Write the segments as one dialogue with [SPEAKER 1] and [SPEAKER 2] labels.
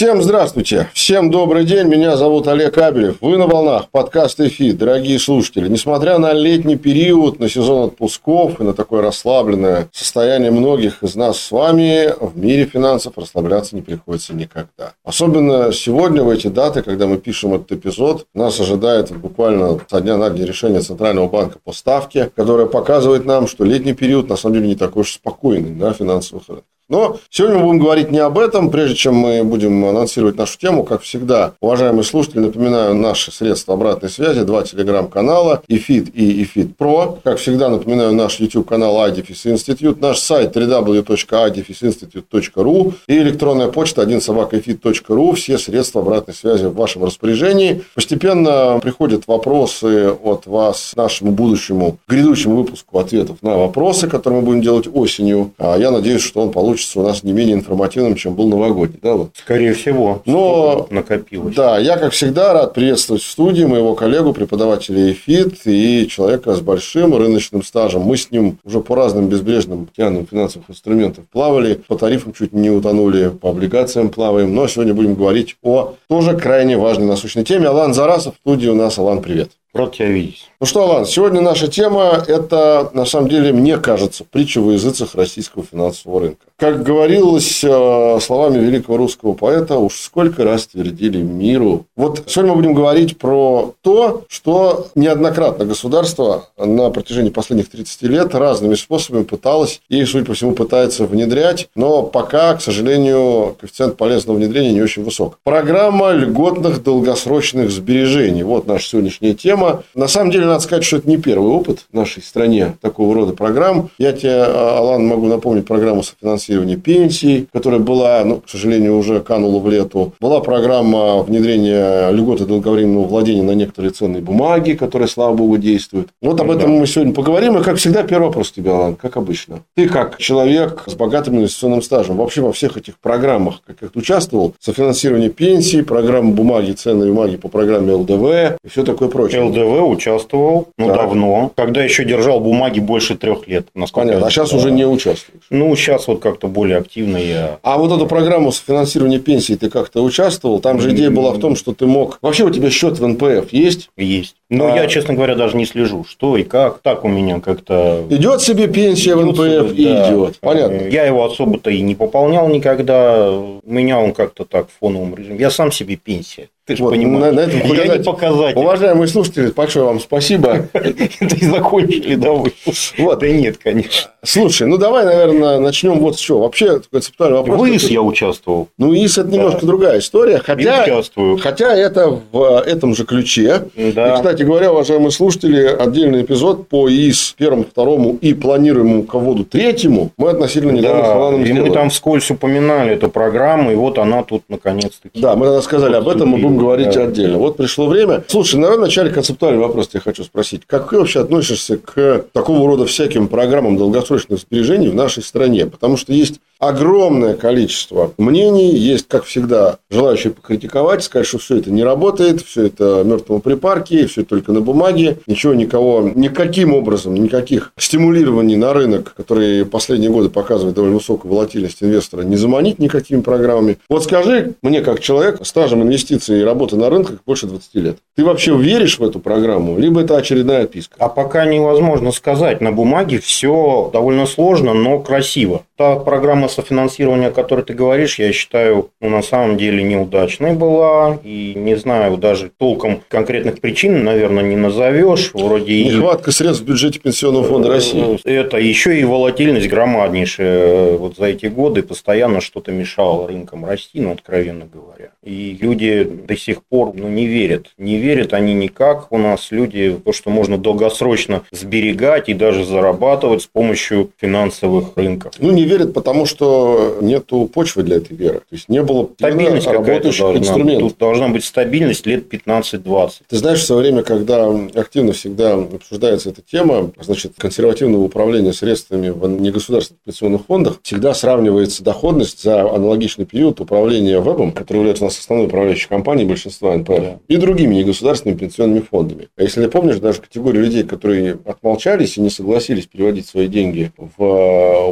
[SPEAKER 1] Всем здравствуйте, всем добрый день, меня зовут Олег Кабелев. Вы на волнах подкаст «Эфи», дорогие слушатели. Несмотря на летний период, на сезон отпусков и на такое расслабленное состояние многих из нас с вами, в мире финансов расслабляться не приходится никогда. Особенно сегодня, в эти даты, когда мы пишем этот эпизод, нас ожидает буквально со дня на день решение Центрального банка по ставке, которое показывает нам, что летний период на самом деле не такой уж спокойный на финансовых рынках. Но сегодня мы будем говорить не об этом. Прежде чем мы будем анонсировать нашу тему, как всегда, уважаемые слушатели, напоминаю наши средства обратной связи. Два телеграм-канала, EFIT и EFIT Pro. Как всегда, напоминаю наш YouTube-канал iDefis Institute, наш сайт www.idefиsinstitute.ru и электронная почта 1 собакаefit.ru. Все средства обратной связи в вашем распоряжении. Постепенно приходят вопросы от вас нашему будущему, грядущему выпуску ответов на вопросы, которые мы будем делать осенью. А я надеюсь, что он получится получится у нас не менее информативным, чем был новогодний. Да, вот.
[SPEAKER 2] Скорее всего.
[SPEAKER 1] Но
[SPEAKER 2] накопилось.
[SPEAKER 1] Да, я, как всегда, рад приветствовать в студии моего коллегу, преподавателя ЭФИТ и человека с большим рыночным стажем. Мы с ним уже по разным безбрежным океанам финансовых инструментов плавали, по тарифам чуть не утонули, по облигациям плаваем. Но сегодня будем говорить о тоже крайне важной насущной теме. Алан Зарасов в студии у нас. Алан, привет.
[SPEAKER 2] Рад тебя видеть.
[SPEAKER 1] Ну что, Алан, сегодня наша тема – это, на самом деле, мне кажется, притча во языцах российского финансового рынка. Как говорилось э, словами великого русского поэта, уж сколько раз твердили миру. Вот сегодня мы будем говорить про то, что неоднократно государство на протяжении последних 30 лет разными способами пыталось и, судя по всему, пытается внедрять, но пока, к сожалению, коэффициент полезного внедрения не очень высок. Программа льготных долгосрочных сбережений. Вот наша сегодняшняя тема. На самом деле, надо сказать, что это не первый опыт в нашей стране такого рода программ. Я тебе, Алан, могу напомнить программу софинансирования финансирования пенсий, которая была, ну, к сожалению, уже канула в лету. Была программа внедрения льготы долговременного владения на некоторые ценные бумаги, которые, слава богу, действуют. Вот об этом да. мы сегодня поговорим. И, как всегда, первый вопрос тебе, Алан, как обычно. Ты, как человек с богатым инвестиционным стажем, вообще во всех этих программах, как ты участвовал, софинансирование пенсий, программа бумаги, ценные бумаги по программе ЛДВ и все такое прочее.
[SPEAKER 2] ЛДВ участвовал, ну, да. давно, когда еще держал бумаги больше трех лет.
[SPEAKER 1] Понятно, а сейчас уже не участвуешь?
[SPEAKER 2] Ну, сейчас вот как как-то более активно я...
[SPEAKER 1] А вот эту программу софинансирования пенсии ты как-то участвовал? Там же идея была в том, что ты мог... Вообще у тебя счет в НПФ есть?
[SPEAKER 2] Есть. Но а... я, честно говоря, даже не слежу, что и как. Так у меня как-то...
[SPEAKER 1] Идет себе пенсия идет в НПФ и да. идет. Понятно.
[SPEAKER 2] Я его особо-то и не пополнял никогда. У меня он как-то так в фоновом режиме. Я сам себе пенсия.
[SPEAKER 1] Ты же вот, понимаешь. На, на этом я не показатель. Уважаемые слушатели, большое вам спасибо.
[SPEAKER 2] Это и закончили, да вы? Вот. Да нет, конечно.
[SPEAKER 1] Слушай, ну давай, наверное, начнем вот с чего. Вообще, концептуальный вопрос.
[SPEAKER 2] В ИС я участвовал.
[SPEAKER 1] Ну, ИС – это немножко другая история. Хотя, участвую. хотя это в этом же ключе. Да. И, кстати говоря, уважаемые слушатели, отдельный эпизод по ИС первому, второму и планируемому ководу третьему мы относительно недавно да. с Аланом
[SPEAKER 2] И мы там вскользь упоминали эту программу, и вот она тут наконец-таки.
[SPEAKER 1] Да, мы тогда сказали об этом, мы будем говорить да. отдельно. Вот пришло время. Слушай, наверное, вначале концептуальный вопрос я хочу спросить. Как ты вообще относишься к такого рода всяким программам долгосрочных сбережений в нашей стране? Потому что есть огромное количество мнений, есть, как всегда, желающие покритиковать, сказать, что все это не работает, все это мертвому припарке, все только на бумаге, ничего никого, никаким образом, никаких стимулирований на рынок, которые последние годы показывают довольно высокую волатильность инвестора, не заманить никакими программами. Вот скажи мне, как человек, стажем инвестиций и работы на рынках больше 20 лет, ты вообще веришь в эту программу, либо это очередная отписка?
[SPEAKER 2] А пока невозможно сказать. На бумаге все довольно сложно, но красиво. Та программа софинансирования, о которой ты говоришь, я считаю, ну, на самом деле неудачной была. И не знаю, даже толком конкретных причин, наверное, не назовешь. Вроде
[SPEAKER 1] Нехватка и... средств в бюджете Пенсионного фонда России.
[SPEAKER 2] Это еще и волатильность громаднейшая. Вот за эти годы постоянно что-то мешало рынкам расти, ну, откровенно говоря. И люди до сих пор ну, не верят. Не верят они никак. У нас люди то, что можно долгосрочно сберегать и даже зарабатывать с помощью финансовых рынков.
[SPEAKER 1] Ну, не верят, потому что нету почвы для этой веры. То есть не было
[SPEAKER 2] стабильность работающих должна, инструментов. Тут должна быть стабильность лет 15-20.
[SPEAKER 1] Ты знаешь, в свое время, когда активно всегда обсуждается эта тема, значит, консервативного управления средствами в негосударственных пенсионных фондах, всегда сравнивается доходность за аналогичный период управления вебом, который является у нас основной управляющей компанией большинства НПФ, да. и другими негосударственными пенсионными фондами. А если ты помнишь, даже категорию людей, которые отмолчались и не согласились переводить свои деньги в э,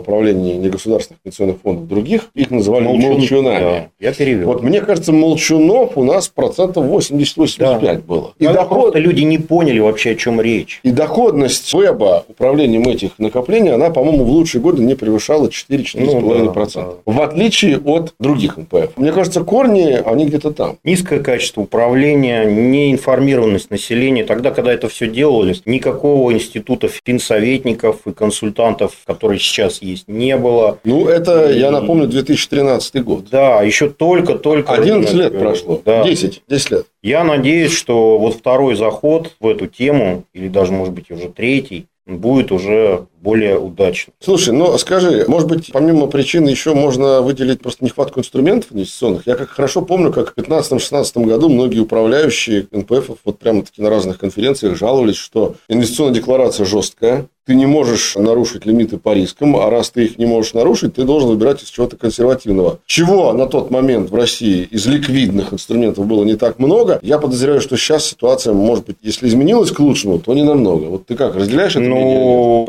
[SPEAKER 1] управление негосударственных пенсионных фондов других, их называли Молчун... молчунами. Да,
[SPEAKER 2] я перевел.
[SPEAKER 1] Вот мне кажется, молчунов у нас процентов 80-85 да. было.
[SPEAKER 2] И доход... люди не поняли вообще, о чем речь.
[SPEAKER 1] И доходность веба управлением этих накоплений, она, по-моему, в лучшие годы не превышала 4-4,5%. Ну, да, да. В отличие от других НПФ. Мне кажется, корни, они где-то там.
[SPEAKER 2] Низкое качество управления, неинформированность населения. Тогда, когда это все делалось, никакого института финсоветников и консультантов, которые сейчас есть, не было.
[SPEAKER 1] Ну, это, я напомню, 2013 год.
[SPEAKER 2] Да, еще только-только...
[SPEAKER 1] 11 лет прошло. Да. 10, 10 лет.
[SPEAKER 2] Я надеюсь, что вот второй заход в эту тему, или даже, может быть, уже третий, будет уже более удачно.
[SPEAKER 1] Слушай, ну скажи, может быть, помимо причин еще можно выделить просто нехватку инструментов инвестиционных? Я как хорошо помню, как в 2015-2016 году многие управляющие НПФ вот прямо таки на разных конференциях жаловались, что инвестиционная декларация жесткая, ты не можешь нарушить лимиты по рискам, а раз ты их не можешь нарушить, ты должен выбирать из чего-то консервативного. Чего на тот момент в России из ликвидных инструментов было не так много, я подозреваю, что сейчас ситуация, может быть, если изменилась к лучшему, то не намного. Вот ты как, разделяешь это
[SPEAKER 2] Ну,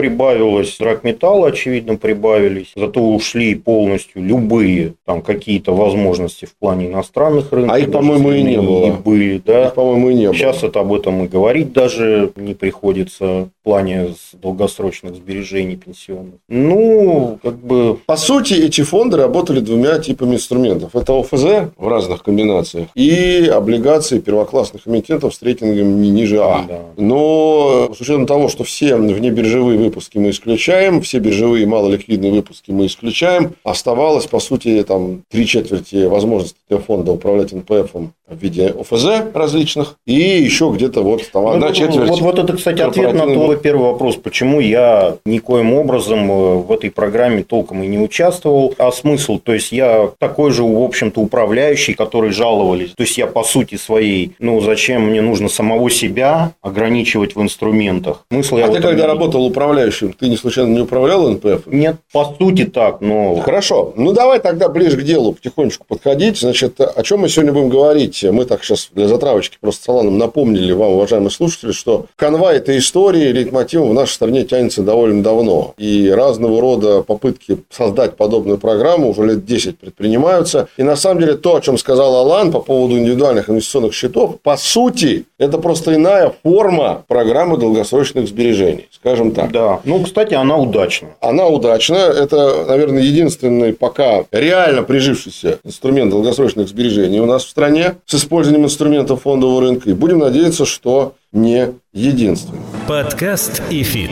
[SPEAKER 2] прибавилось драгметалла, очевидно, прибавились, зато ушли полностью любые там какие-то возможности в плане иностранных рынков.
[SPEAKER 1] А их, по-моему, и не было. И
[SPEAKER 2] были, да.
[SPEAKER 1] Их, по-моему, и не было.
[SPEAKER 2] Сейчас это об этом и говорить даже не приходится в плане долгосрочных сбережений пенсионных. Ну, как бы...
[SPEAKER 1] По сути, эти фонды работали двумя типами инструментов. Это ОФЗ в разных комбинациях и облигации первоклассных эмитентов с рейтингом не ниже А. Да. Но с учетом того, что все внебиржевые выпуски мы исключаем, все биржевые малоликвидные выпуски мы исключаем, оставалось, по сути, там три четверти возможностей для фонда управлять НПФом в виде ОФЗ различных, и еще где-то вот там
[SPEAKER 2] одна
[SPEAKER 1] ну, четверть.
[SPEAKER 2] Вот, вот это, кстати, ответ на твой первый вопрос, почему я никоим образом э, в этой программе толком и не участвовал. А смысл? То есть, я такой же, в общем-то, управляющий, который жаловались. То есть, я по сути своей, ну, зачем мне нужно самого себя ограничивать в инструментах?
[SPEAKER 1] Смысл а ты когда работал управляющим, ты не случайно не управлял НПФ?
[SPEAKER 2] Нет, по сути так, но...
[SPEAKER 1] Хорошо. Ну, давай тогда ближе к делу потихонечку подходить. Значит, о чем мы сегодня будем говорить? События. Мы так сейчас для затравочки просто салоном напомнили вам, уважаемые слушатели, что канва этой истории лейтмотивом в нашей стране тянется довольно давно. И разного рода попытки создать подобную программу уже лет 10 предпринимаются. И на самом деле то, о чем сказал Алан по поводу индивидуальных инвестиционных счетов, по сути, это просто иная форма программы долгосрочных сбережений, скажем так.
[SPEAKER 2] Да. Ну, кстати, она удачна.
[SPEAKER 1] Она удачна. Это, наверное, единственный пока реально прижившийся инструмент долгосрочных сбережений у нас в стране с использованием инструментов фондового рынка. И будем надеяться, что не единственный.
[SPEAKER 3] Подкаст и фит.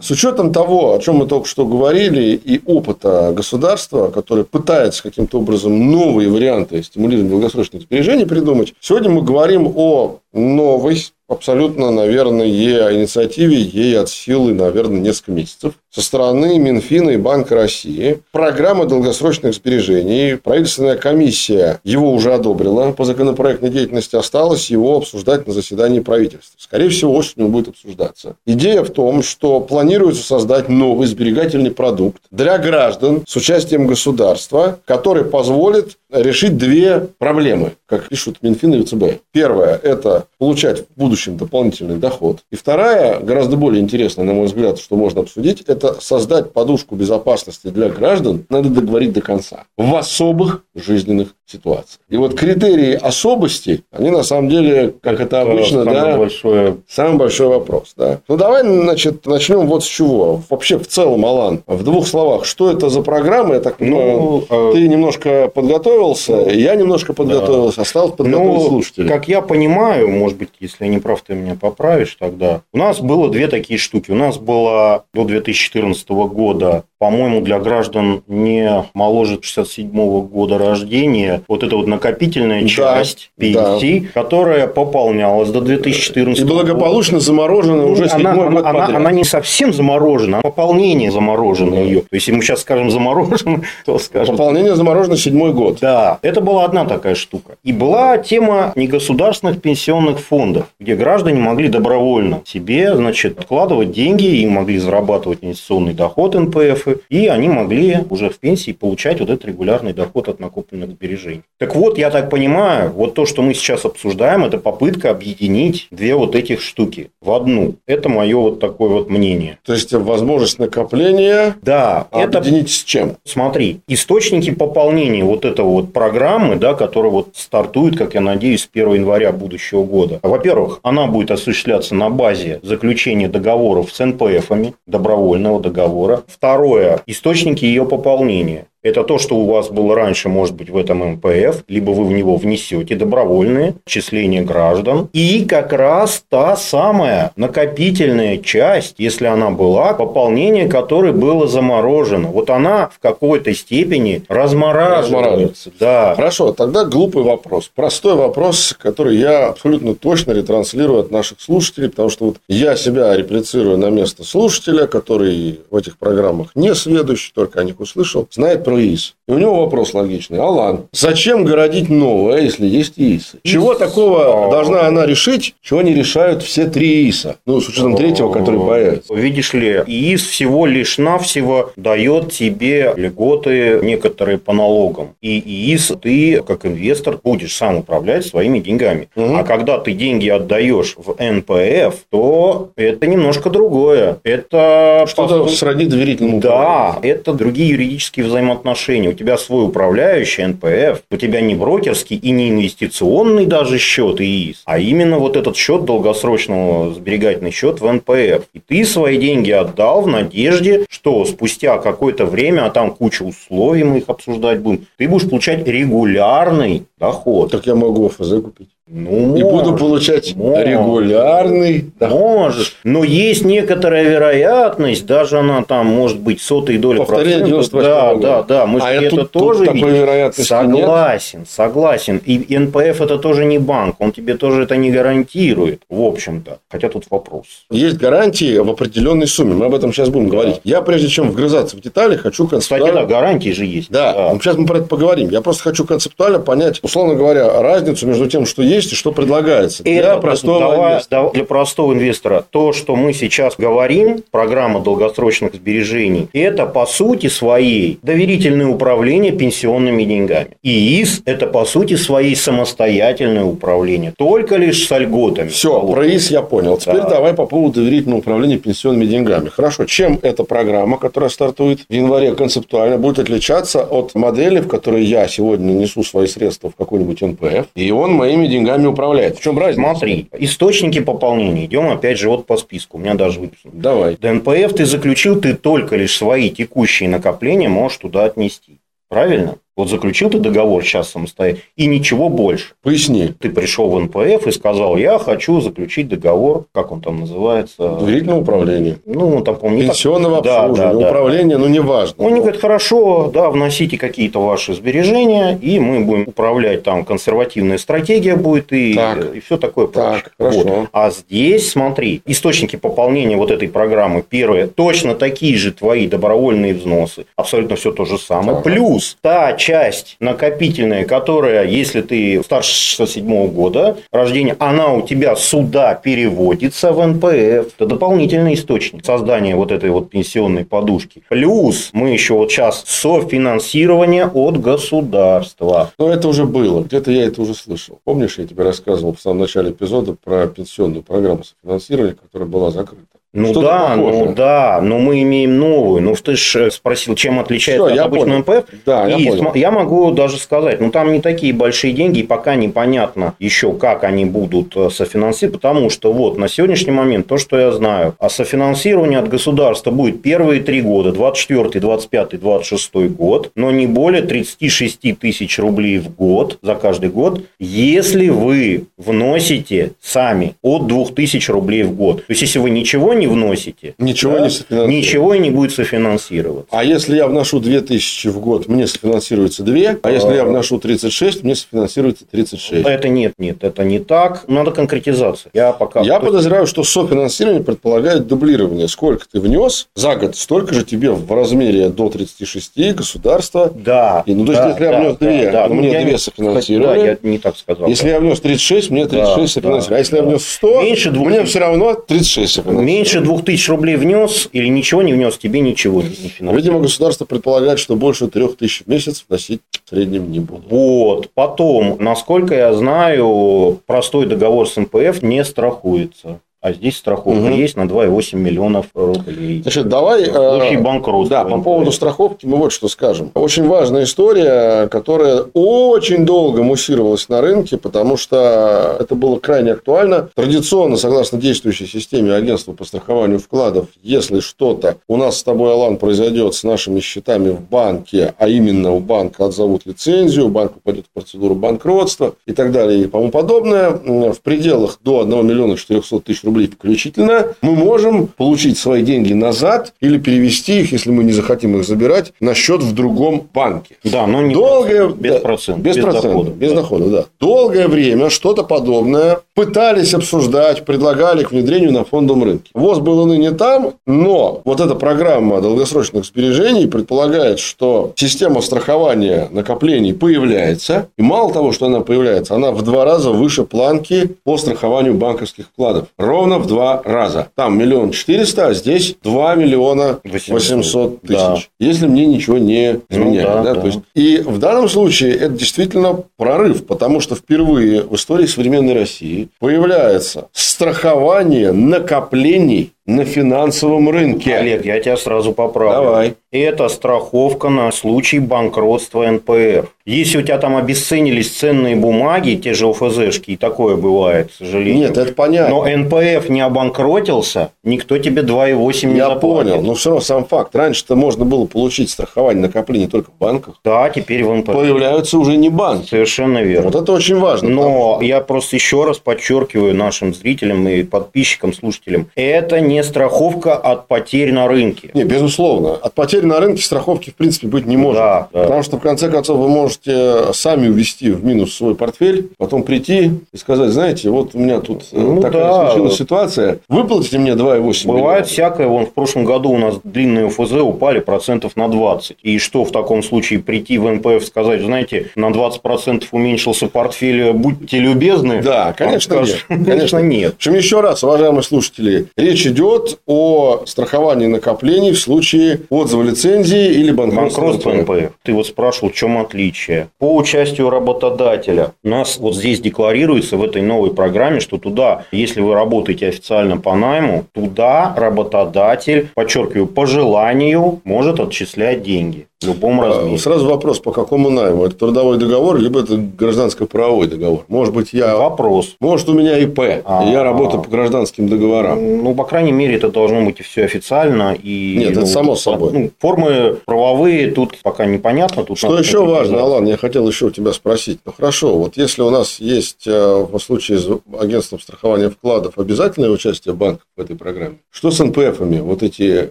[SPEAKER 1] С учетом того, о чем мы только что говорили, и опыта государства, которое пытается каким-то образом новые варианты стимулирования долгосрочных сбережений придумать, сегодня мы говорим о новой абсолютно, наверное, инициативе, ей от силы, наверное, несколько месяцев. Со стороны Минфина и Банка России программа долгосрочных сбережений. Правительственная комиссия его уже одобрила по законопроектной деятельности. Осталось его обсуждать на заседании правительства. Скорее всего, осенью будет обсуждаться. Идея в том, что планируется создать новый сберегательный продукт для граждан с участием государства, который позволит решить две проблемы, как пишут Минфин и ВЦБ. Первое – это получать в будущем дополнительный доход. И вторая, гораздо более интересная, на мой взгляд, что можно обсудить, это создать подушку безопасности для граждан, надо договорить до конца, в особых жизненных ситуациях. И вот критерии особости, они на самом деле, как это обычно, самый да, большое... самый большой вопрос. Да. Ну, давай, значит, начнем вот с чего. Вообще, в целом, Алан, в двух словах, что это за программа? Я так ну, понимаю, ты немножко подготовился, ну, я немножко подготовился, да. осталось подготовить ну, слушателей.
[SPEAKER 2] Как я понимаю, может быть, если я не прав, ты меня поправишь тогда. У нас было две такие штуки. У нас было до 2014 года, по-моему, для граждан не моложе 67 года рождения вот эта вот накопительная часть да, да. которая пополнялась до 2014
[SPEAKER 1] И благополучно заморожена ну, уже
[SPEAKER 2] она, она, она, она не совсем заморожена, а пополнение заморожено да. ее. То есть, если мы сейчас скажем заморожено, то скажем...
[SPEAKER 1] Пополнение заморожено седьмой год.
[SPEAKER 2] Да, это была одна такая штука. И была тема негосударственных пенсионных фондов, где граждане могли добровольно себе, значит, откладывать деньги и могли зарабатывать инвестиционный доход НПФ, и они могли уже в пенсии получать вот этот регулярный доход от накопленных сбережений. Так вот, я так понимаю, вот то, что мы сейчас обсуждаем, это попытка объединить две вот этих штуки в одну. Это мое вот такое вот мнение.
[SPEAKER 1] То есть, возможность накопления
[SPEAKER 2] да,
[SPEAKER 1] объединить это, с чем?
[SPEAKER 2] Смотри, источники пополнения вот этого вот программы, да, которая вот стартует, как я надеюсь, с 1 января будущего года. Во-первых, она будет осуществляться на базе заключения договоров с НПФами, добровольного договора. Второе, источники ее пополнения. Это то, что у вас было раньше, может быть, в этом МПФ, либо вы в него внесете добровольные числения граждан. И как раз та самая накопительная часть, если она была, пополнение которой было заморожено. Вот она в какой-то степени размораживается. размораживается.
[SPEAKER 1] Да. Хорошо, тогда глупый вопрос. Простой вопрос, который я абсолютно точно ретранслирую от наших слушателей, потому что вот я себя реплицирую на место слушателя, который в этих программах не сведущий, только о них услышал, знает про ИИС. И у него вопрос логичный. Алан, зачем городить новое, если есть ИИС? Чего такого должна она решить, чего не решают все три ИИСа? Ну, с учетом третьего, который появится.
[SPEAKER 2] Видишь ли, ИИС всего лишь навсего дает тебе льготы некоторые по налогам. И ИИС ты, как инвестор, будешь сам управлять своими деньгами. Угу. А когда ты деньги отдаешь в НПФ, то это немножко другое. Это...
[SPEAKER 1] Что-то по... сродни доверительному
[SPEAKER 2] Да, это другие юридические взаимоотношения тебя свой управляющий НПФ, у тебя не брокерский и не инвестиционный даже счет ИИС, а именно вот этот счет долгосрочного сберегательный счет в НПФ. И ты свои деньги отдал в надежде, что спустя какое-то время, а там куча условий, мы их обсуждать будем, ты будешь получать регулярный доход.
[SPEAKER 1] Так я могу ФЗ купить. Ну, и буду получать можешь, регулярный
[SPEAKER 2] доход. Можешь. Но есть некоторая вероятность, даже она там может быть сотые доли
[SPEAKER 1] Повторение
[SPEAKER 2] процента. Да, да, да. Мы а это тут, тоже тут
[SPEAKER 1] такой вероятности
[SPEAKER 2] Согласен, нет? согласен. И НПФ это тоже не банк, он тебе тоже это не гарантирует, в общем-то. Хотя тут вопрос.
[SPEAKER 1] Есть гарантии в определенной сумме. Мы об этом сейчас будем да. говорить. Я, прежде чем вгрызаться в детали, хочу концептуально...
[SPEAKER 2] Кстати, да, гарантии же есть.
[SPEAKER 1] Да, да. сейчас мы про это поговорим. Я просто хочу концептуально понять, условно говоря, разницу между тем, что есть есть и что предлагается для
[SPEAKER 2] Это,
[SPEAKER 1] простого
[SPEAKER 2] давай, инвестора. Для простого инвестора то, что мы сейчас говорим, программа долгосрочных сбережений, это по сути своей доверительное управление пенсионными деньгами. И ИИС – это по сути своей самостоятельное управление, только лишь с льготами.
[SPEAKER 1] Все, про ИИС я понял. Теперь да. давай по поводу доверительного управления пенсионными деньгами. Хорошо, чем эта программа, которая стартует в январе концептуально, будет отличаться от модели, в которой я сегодня несу свои средства в какой-нибудь НПФ, и он моими деньгами деньгами управляет. В чем разница?
[SPEAKER 2] Смотри, источники пополнения. Идем опять же вот по списку. У меня даже выписано.
[SPEAKER 1] Давай.
[SPEAKER 2] ДНПФ ты заключил, ты только лишь свои текущие накопления можешь туда отнести. Правильно? Вот заключил ты договор сейчас самостоятельно, и ничего больше.
[SPEAKER 1] Поясни.
[SPEAKER 2] Ты пришел в НПФ и сказал, я хочу заключить договор, как он там называется?
[SPEAKER 1] Доверительное управление.
[SPEAKER 2] Ну, там,
[SPEAKER 1] по-моему, Пенсионного так... обслуживания, да, управление, да. ну, неважно.
[SPEAKER 2] Они говорят, хорошо, да, вносите какие-то ваши сбережения, и мы будем управлять, там, консервативная стратегия будет, и, так. и все такое прочее.
[SPEAKER 1] Так, хорошо. Вот.
[SPEAKER 2] А здесь, смотри, источники пополнения вот этой программы, первое, точно такие же твои добровольные взносы, абсолютно все то же самое. Так. Плюс та часть накопительная, которая, если ты старше 67 года рождения, она у тебя сюда переводится в НПФ. Это дополнительный источник создания вот этой вот пенсионной подушки. Плюс мы еще вот сейчас софинансирование от государства.
[SPEAKER 1] Но это уже было. Где-то я это уже слышал. Помнишь, я тебе рассказывал в самом начале эпизода про пенсионную программу софинансирования, которая была закрыта?
[SPEAKER 2] Ну да, ну да, но мы имеем новую. Ну ты же спросил, чем отличается Все, от обычного МПФ.
[SPEAKER 1] Да, и я, понял.
[SPEAKER 2] я могу даже сказать, ну там не такие большие деньги, и пока непонятно еще, как они будут э, софинансировать, потому что вот на сегодняшний момент то, что я знаю, а софинансирование от государства будет первые три года, 24, 25, 26 год, но не более 36 тысяч рублей в год за каждый год, если вы вносите сами от 2000 рублей в год. То есть, если вы ничего не вносите,
[SPEAKER 1] Ничего
[SPEAKER 2] да,
[SPEAKER 1] не софинансируется.
[SPEAKER 2] ничего и не будет софинансироваться.
[SPEAKER 1] А если я вношу 2000 в год, мне софинансируется 2, а если я вношу 36, мне софинансируется 36.
[SPEAKER 2] Это нет, нет, это не так. Надо конкретизация. Я пока...
[SPEAKER 1] Я подозреваю, что софинансирование предполагает дублирование. Сколько ты внес за год, столько же тебе в размере до 36 государство.
[SPEAKER 2] Да.
[SPEAKER 1] И, ну, то есть,
[SPEAKER 2] да,
[SPEAKER 1] если я
[SPEAKER 2] да,
[SPEAKER 1] внес
[SPEAKER 2] да,
[SPEAKER 1] две,
[SPEAKER 2] да.
[SPEAKER 1] то
[SPEAKER 2] Ну,
[SPEAKER 1] мне
[SPEAKER 2] я
[SPEAKER 1] две
[SPEAKER 2] не-
[SPEAKER 1] софинансировали.
[SPEAKER 2] Да, я не так сказал.
[SPEAKER 1] Если
[SPEAKER 2] да.
[SPEAKER 1] я внес 36, мне 36
[SPEAKER 2] Да,
[SPEAKER 1] софинансировали.
[SPEAKER 2] да,
[SPEAKER 1] а если я
[SPEAKER 2] да.
[SPEAKER 1] внес 100,
[SPEAKER 2] Меньше двух
[SPEAKER 1] мне
[SPEAKER 2] тысяч.
[SPEAKER 1] все равно 36 софинансировали.
[SPEAKER 2] Меньше двух тысяч рублей внес или ничего не внес, тебе ничего не финансируют.
[SPEAKER 1] Видимо, государство предполагает, что больше 3000 в месяц вносить в среднем не буду.
[SPEAKER 2] Вот. Потом, насколько я знаю, простой договор с НПФ не страхуется. А здесь страховка
[SPEAKER 1] Мгм.
[SPEAKER 2] есть на 2,8 миллионов рублей.
[SPEAKER 1] Значит, давай... э,
[SPEAKER 2] В случае банкротства
[SPEAKER 1] Да, по поводу страховки мы вот что скажем. Очень важная история, которая очень долго муссировалась на рынке, потому что это было крайне актуально. Традиционно, согласно действующей системе агентства по страхованию вкладов, если что-то у нас с тобой, Алан, произойдет с нашими счетами в банке, а именно у банка отзовут лицензию, банк упадет в процедуру банкротства и так далее и тому подобное, в пределах до 1 миллиона 400 тысяч рублей включительно, мы можем получить свои деньги назад или перевести их, если мы не захотим их забирать, на счет в другом банке.
[SPEAKER 2] Да, но не
[SPEAKER 1] Долгое,
[SPEAKER 2] без процентов.
[SPEAKER 1] без, процентов,
[SPEAKER 2] доходов,
[SPEAKER 1] без
[SPEAKER 2] да.
[SPEAKER 1] дохода, да. Долгое время что-то подобное пытались обсуждать, предлагали к внедрению на фондовом рынке. ВОЗ был ныне там, но вот эта программа долгосрочных сбережений предполагает, что система страхования накоплений появляется, и мало того, что она появляется, она в два раза выше планки по страхованию банковских вкладов. Ровно в два раза. Там миллион четыреста, а здесь 2 миллиона
[SPEAKER 2] 800
[SPEAKER 1] 800 тысяч.
[SPEAKER 2] Да.
[SPEAKER 1] Если мне ничего не
[SPEAKER 2] Ну
[SPEAKER 1] изменяет.
[SPEAKER 2] да,
[SPEAKER 1] да,
[SPEAKER 2] да.
[SPEAKER 1] То есть, и в данном случае это действительно прорыв, потому что впервые в истории современной России появляется страхование накоплений на финансовом рынке.
[SPEAKER 2] Олег, я тебя сразу поправлю.
[SPEAKER 1] Давай.
[SPEAKER 2] Это страховка на случай банкротства НПФ. Если у тебя там обесценились ценные бумаги, те же ОФЗшки, и такое бывает, к сожалению.
[SPEAKER 1] Нет, это понятно.
[SPEAKER 2] Но НПФ не обанкротился, никто тебе 2,8 не
[SPEAKER 1] Я
[SPEAKER 2] заплатит.
[SPEAKER 1] понял, но все равно сам факт. Раньше-то можно было получить страхование накоплений только в банках.
[SPEAKER 2] Да, теперь в НПФ.
[SPEAKER 1] Появляются уже не банки.
[SPEAKER 2] Совершенно верно.
[SPEAKER 1] Вот это очень важно.
[SPEAKER 2] Но я просто еще раз подчеркиваю нашим зрителям и подписчикам, слушателям, это не страховка от потерь на рынке.
[SPEAKER 1] Не, безусловно. От потерь на рынке страховки, в принципе, быть не может.
[SPEAKER 2] Да, да.
[SPEAKER 1] Потому что, в конце концов, вы можете сами увести в минус свой портфель, потом прийти и сказать, знаете, вот у меня тут э,
[SPEAKER 2] Ну
[SPEAKER 1] такая
[SPEAKER 2] да.
[SPEAKER 1] случилась ситуация, выплатите мне 2,8
[SPEAKER 2] Бывает
[SPEAKER 1] миллиона.
[SPEAKER 2] всякое. Вон в прошлом году у нас длинные ОФЗ упали процентов на 20. И что в таком случае прийти в НПФ сказать, знаете, на 20% уменьшился портфель, будьте любезны?
[SPEAKER 1] Да, конечно,
[SPEAKER 2] Он
[SPEAKER 1] нет. Конечно,
[SPEAKER 2] нет.
[SPEAKER 1] В общем, еще раз, уважаемые слушатели, речь идет о страховании накоплений в случае отзыва лицензии или банкротства. НПФ.
[SPEAKER 2] Ты вот спрашивал, в чем отличие. По участию работодателя. У нас вот здесь декларируется в этой новой программе, что туда, если вы работаете официально по найму, туда работодатель, подчеркиваю, по желанию может отчислять деньги в любом
[SPEAKER 1] А,
[SPEAKER 2] размере.
[SPEAKER 1] Сразу вопрос, по какому найму? Это трудовой договор, либо это гражданско-правовой договор? Может быть, я...
[SPEAKER 2] Вопрос.
[SPEAKER 1] Может, у меня ИП, и
[SPEAKER 2] А.
[SPEAKER 1] я работаю по гражданским договорам.
[SPEAKER 2] Ну, по крайней мере, это должно быть и все официально. И,
[SPEAKER 1] Нет, это
[SPEAKER 2] ну,
[SPEAKER 1] само
[SPEAKER 2] вот,
[SPEAKER 1] собой.
[SPEAKER 2] ну, формы правовые тут пока непонятно. Тут
[SPEAKER 1] Что еще важно. Алан, я хотел еще у тебя спросить. Ну хорошо, вот если у нас есть э, в случае с агентством страхования вкладов обязательное участие банков в этой программе, что с НПФами? Вот эти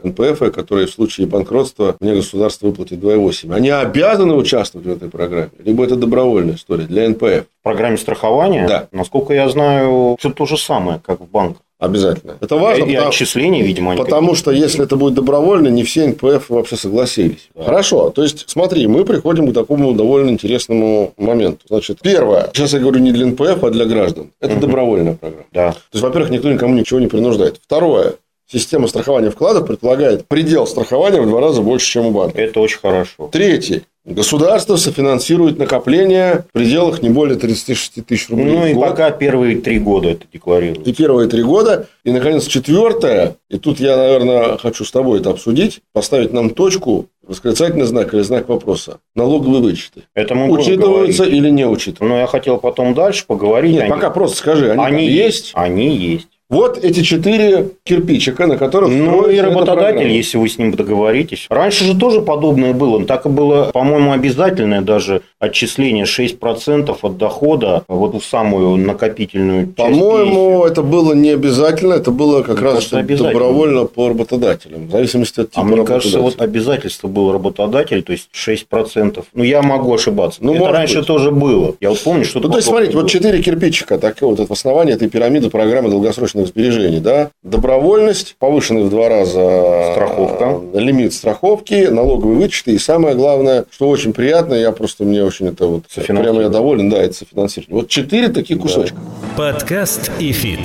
[SPEAKER 1] НПФы, которые в случае банкротства мне государство выплатит 2,8, они обязаны участвовать в этой программе? Либо это добровольная история для НПФ?
[SPEAKER 2] В программе страхования,
[SPEAKER 1] Да.
[SPEAKER 2] насколько я знаю, все то же самое, как в банках.
[SPEAKER 1] Обязательно. Это важно,
[SPEAKER 2] и
[SPEAKER 1] потому-
[SPEAKER 2] отчисления, видимо, они
[SPEAKER 1] Потому что если это будет добровольно, не все НПФ вообще согласились. Хорошо. То есть, смотри, мы приходим к такому довольно интересному моменту. Значит, первое. Сейчас я говорю не для НПФ, а для граждан. Это
[SPEAKER 2] Мгм.
[SPEAKER 1] добровольная программа.
[SPEAKER 2] Да.
[SPEAKER 1] То есть, во-первых, никто никому ничего не принуждает. Второе. Система страхования вкладов предполагает предел страхования в два раза больше, чем у банка.
[SPEAKER 2] Это очень хорошо.
[SPEAKER 1] Третий. Государство софинансирует накопления в пределах не более 36 тысяч рублей
[SPEAKER 2] Ну и
[SPEAKER 1] год.
[SPEAKER 2] пока первые три года это декларируют.
[SPEAKER 1] И первые три года. И, наконец, четвертое. И тут я, наверное, хочу с тобой это обсудить. Поставить нам точку, восклицательный знак или знак вопроса. Налоговые вычеты.
[SPEAKER 2] Это мы
[SPEAKER 1] Учитываются
[SPEAKER 2] говорить.
[SPEAKER 1] или не учитываются?
[SPEAKER 2] Но я хотел потом дальше поговорить.
[SPEAKER 1] Нет,
[SPEAKER 2] Они-
[SPEAKER 1] пока просто скажи. Они,
[SPEAKER 2] они
[SPEAKER 1] есть?
[SPEAKER 2] Они есть.
[SPEAKER 1] Вот эти четыре кирпичика, на которых
[SPEAKER 2] Ну и работодатель, если вы с ним договоритесь. Раньше же тоже подобное было. Так и было, по-моему, обязательное даже отчисление 6% от дохода вот в самую накопительную
[SPEAKER 1] По-моему, это было не обязательно, это было как
[SPEAKER 2] Мне
[SPEAKER 1] раз
[SPEAKER 2] кажется,
[SPEAKER 1] добровольно по работодателям, в зависимости от типа
[SPEAKER 2] А мне кажется, вот обязательство был работодатель, то есть 6%. Ну, я могу ошибаться.
[SPEAKER 1] Ну,
[SPEAKER 2] это раньше
[SPEAKER 1] быть.
[SPEAKER 2] тоже было. Я вот помню, что
[SPEAKER 1] Ну, то есть, смотрите, вот четыре кирпичика, так вот это основание этой пирамиды программы долгосрочных сбережений, да? Добровольность, повышенный в два раза
[SPEAKER 2] Страховка.
[SPEAKER 1] э, лимит страховки, налоговые вычеты, и самое главное, что очень приятно, я просто, мне очень это вот,
[SPEAKER 2] Софинансирование.
[SPEAKER 1] прямо я доволен, да, это софинансирование. Вот четыре таких кусочка.
[SPEAKER 3] Подкаст ЭФИТ.